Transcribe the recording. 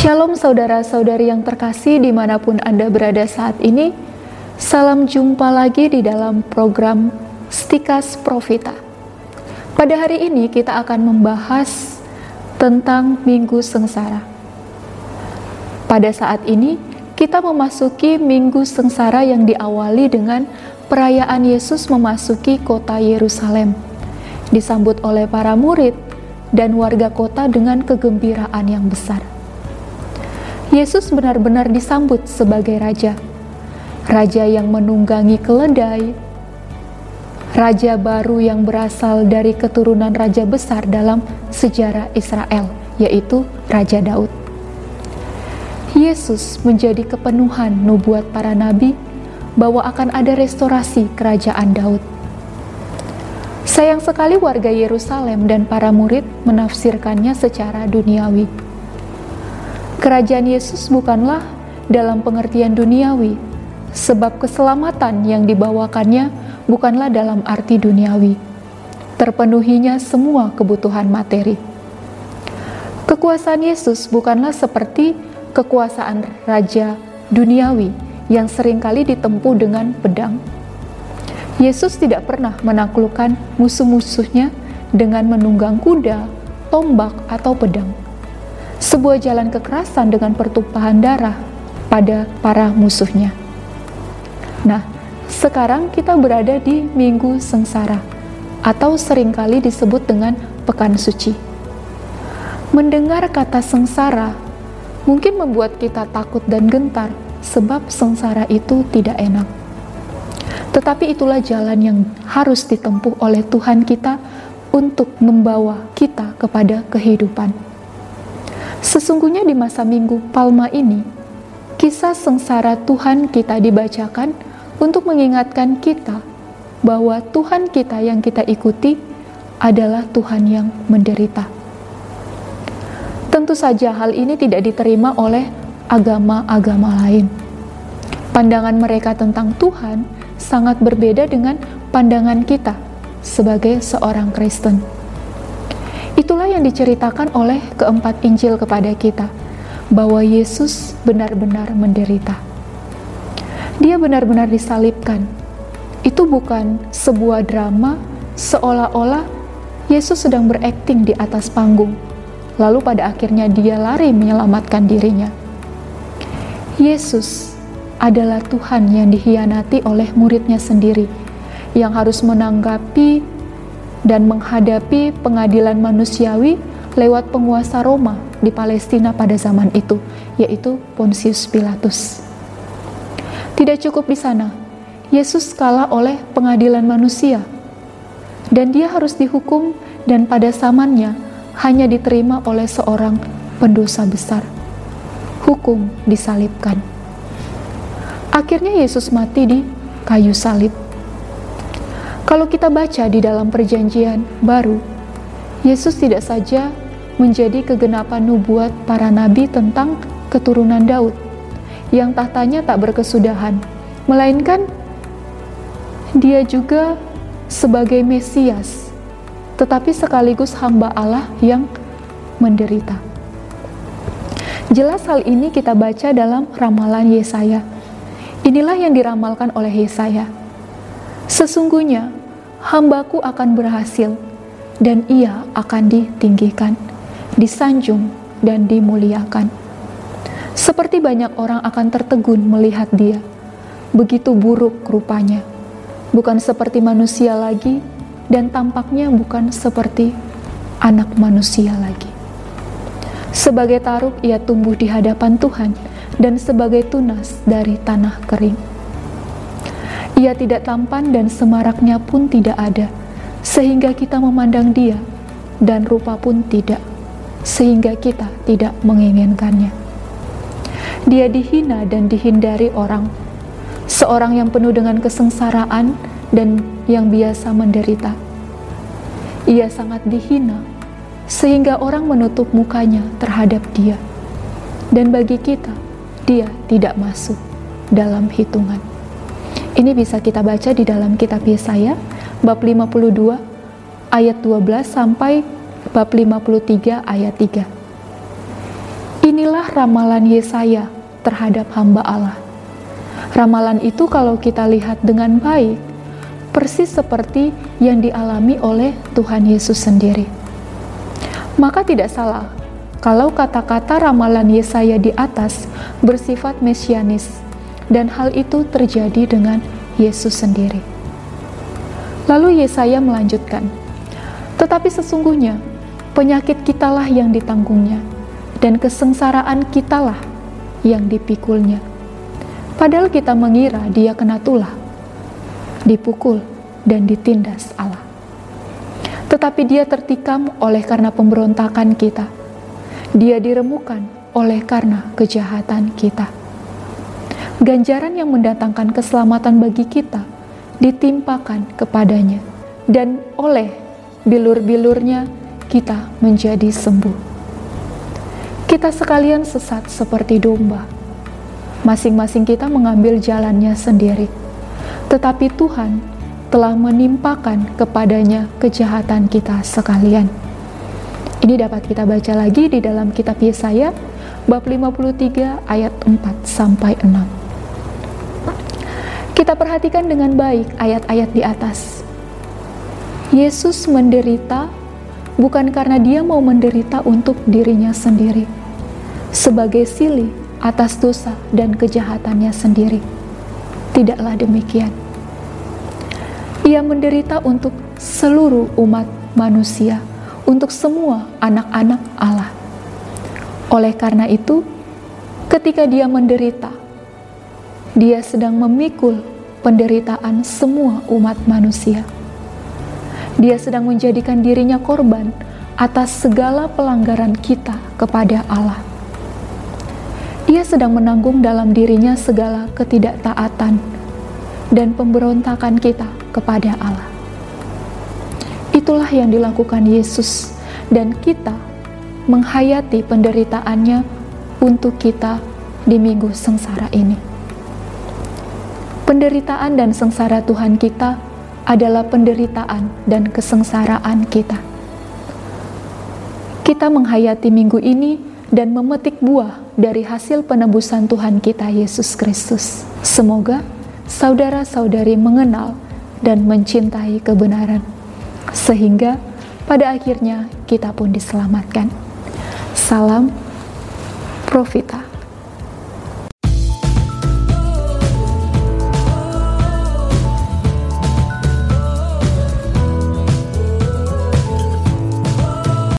Shalom saudara-saudari yang terkasih di mana pun Anda berada saat ini. Salam jumpa lagi di dalam program Stikas Profita. Pada hari ini kita akan membahas tentang Minggu Sengsara. Pada saat ini kita memasuki Minggu Sengsara yang diawali dengan perayaan Yesus memasuki kota Yerusalem. Disambut oleh para murid dan warga kota dengan kegembiraan yang besar. Yesus benar-benar disambut sebagai raja. Raja yang menunggangi keledai, raja baru yang berasal dari keturunan raja besar dalam sejarah Israel, yaitu Raja Daud. Yesus menjadi kepenuhan nubuat para nabi bahwa akan ada restorasi kerajaan Daud. Sayang sekali warga Yerusalem dan para murid menafsirkannya secara duniawi Kerajaan Yesus bukanlah dalam pengertian duniawi, sebab keselamatan yang dibawakannya bukanlah dalam arti duniawi. Terpenuhinya semua kebutuhan materi. Kekuasaan Yesus bukanlah seperti kekuasaan raja duniawi yang sering kali ditempuh dengan pedang. Yesus tidak pernah menaklukkan musuh-musuhnya dengan menunggang kuda, tombak, atau pedang sebuah jalan kekerasan dengan pertumpahan darah pada para musuhnya. Nah, sekarang kita berada di Minggu Sengsara atau sering kali disebut dengan Pekan Suci. Mendengar kata sengsara mungkin membuat kita takut dan gentar sebab sengsara itu tidak enak. Tetapi itulah jalan yang harus ditempuh oleh Tuhan kita untuk membawa kita kepada kehidupan. Sesungguhnya di masa Minggu Palma ini, kisah sengsara Tuhan kita dibacakan untuk mengingatkan kita bahwa Tuhan kita yang kita ikuti adalah Tuhan yang menderita. Tentu saja hal ini tidak diterima oleh agama-agama lain. Pandangan mereka tentang Tuhan sangat berbeda dengan pandangan kita sebagai seorang Kristen. Itulah yang diceritakan oleh keempat Injil kepada kita, bahwa Yesus benar-benar menderita. Dia benar-benar disalibkan. Itu bukan sebuah drama seolah-olah Yesus sedang berakting di atas panggung, lalu pada akhirnya dia lari menyelamatkan dirinya. Yesus adalah Tuhan yang dihianati oleh muridnya sendiri, yang harus menanggapi dan menghadapi pengadilan manusiawi lewat penguasa Roma di Palestina pada zaman itu, yaitu Pontius Pilatus. Tidak cukup di sana, Yesus kalah oleh pengadilan manusia, dan dia harus dihukum dan pada zamannya hanya diterima oleh seorang pendosa besar. Hukum disalibkan. Akhirnya Yesus mati di kayu salib kalau kita baca di dalam Perjanjian Baru, Yesus tidak saja menjadi kegenapan nubuat para nabi tentang keturunan Daud yang tahtanya tak berkesudahan, melainkan dia juga sebagai Mesias, tetapi sekaligus hamba Allah yang menderita. Jelas hal ini kita baca dalam ramalan Yesaya. Inilah yang diramalkan oleh Yesaya. Sesungguhnya hambaku akan berhasil, dan ia akan ditinggikan, disanjung, dan dimuliakan. Seperti banyak orang akan tertegun melihat dia, begitu buruk rupanya, bukan seperti manusia lagi, dan tampaknya bukan seperti anak manusia lagi. Sebagai taruk, ia tumbuh di hadapan Tuhan, dan sebagai tunas dari tanah kering ia tidak tampan dan semaraknya pun tidak ada, sehingga kita memandang dia, dan rupa pun tidak, sehingga kita tidak menginginkannya. Dia dihina dan dihindari orang, seorang yang penuh dengan kesengsaraan dan yang biasa menderita. Ia sangat dihina, sehingga orang menutup mukanya terhadap dia. Dan bagi kita, dia tidak masuk dalam hitungan. Ini bisa kita baca di dalam kitab Yesaya bab 52 ayat 12 sampai bab 53 ayat 3. Inilah ramalan Yesaya terhadap hamba Allah. Ramalan itu kalau kita lihat dengan baik, persis seperti yang dialami oleh Tuhan Yesus sendiri. Maka tidak salah kalau kata-kata ramalan Yesaya di atas bersifat mesianis dan hal itu terjadi dengan Yesus sendiri. Lalu Yesaya melanjutkan, "Tetapi sesungguhnya penyakit kitalah yang ditanggungnya, dan kesengsaraan kitalah yang dipikulnya." Padahal kita mengira dia kena tulah, dipukul, dan ditindas Allah. Tetapi dia tertikam oleh karena pemberontakan kita. Dia diremukan oleh karena kejahatan kita. Ganjaran yang mendatangkan keselamatan bagi kita ditimpakan kepadanya, dan oleh bilur-bilurnya kita menjadi sembuh. Kita sekalian sesat seperti domba Masing-masing kita mengambil jalannya sendiri, tetapi Tuhan telah menimpakan kepadanya kejahatan kita sekalian. Ini dapat kita baca lagi di dalam kitab Yesaya bab 53 ayat 4 sampai 6. Kita perhatikan dengan baik ayat-ayat di atas. Yesus menderita bukan karena dia mau menderita untuk dirinya sendiri. Sebagai silih atas dosa dan kejahatannya sendiri. Tidaklah demikian. Ia menderita untuk seluruh umat manusia, untuk semua anak-anak Allah. Oleh karena itu, ketika dia menderita, dia sedang memikul penderitaan semua umat manusia. Dia sedang menjadikan dirinya korban atas segala pelanggaran kita kepada Allah ia sedang menanggung dalam dirinya segala ketidaktaatan dan pemberontakan kita kepada Allah. Itulah yang dilakukan Yesus, dan kita menghayati penderitaannya untuk kita di minggu sengsara ini. Penderitaan dan sengsara Tuhan kita adalah penderitaan dan kesengsaraan kita. Kita menghayati minggu ini dan memetik buah dari hasil penebusan Tuhan kita Yesus Kristus. Semoga saudara-saudari mengenal dan mencintai kebenaran, sehingga pada akhirnya kita pun diselamatkan. Salam Profita.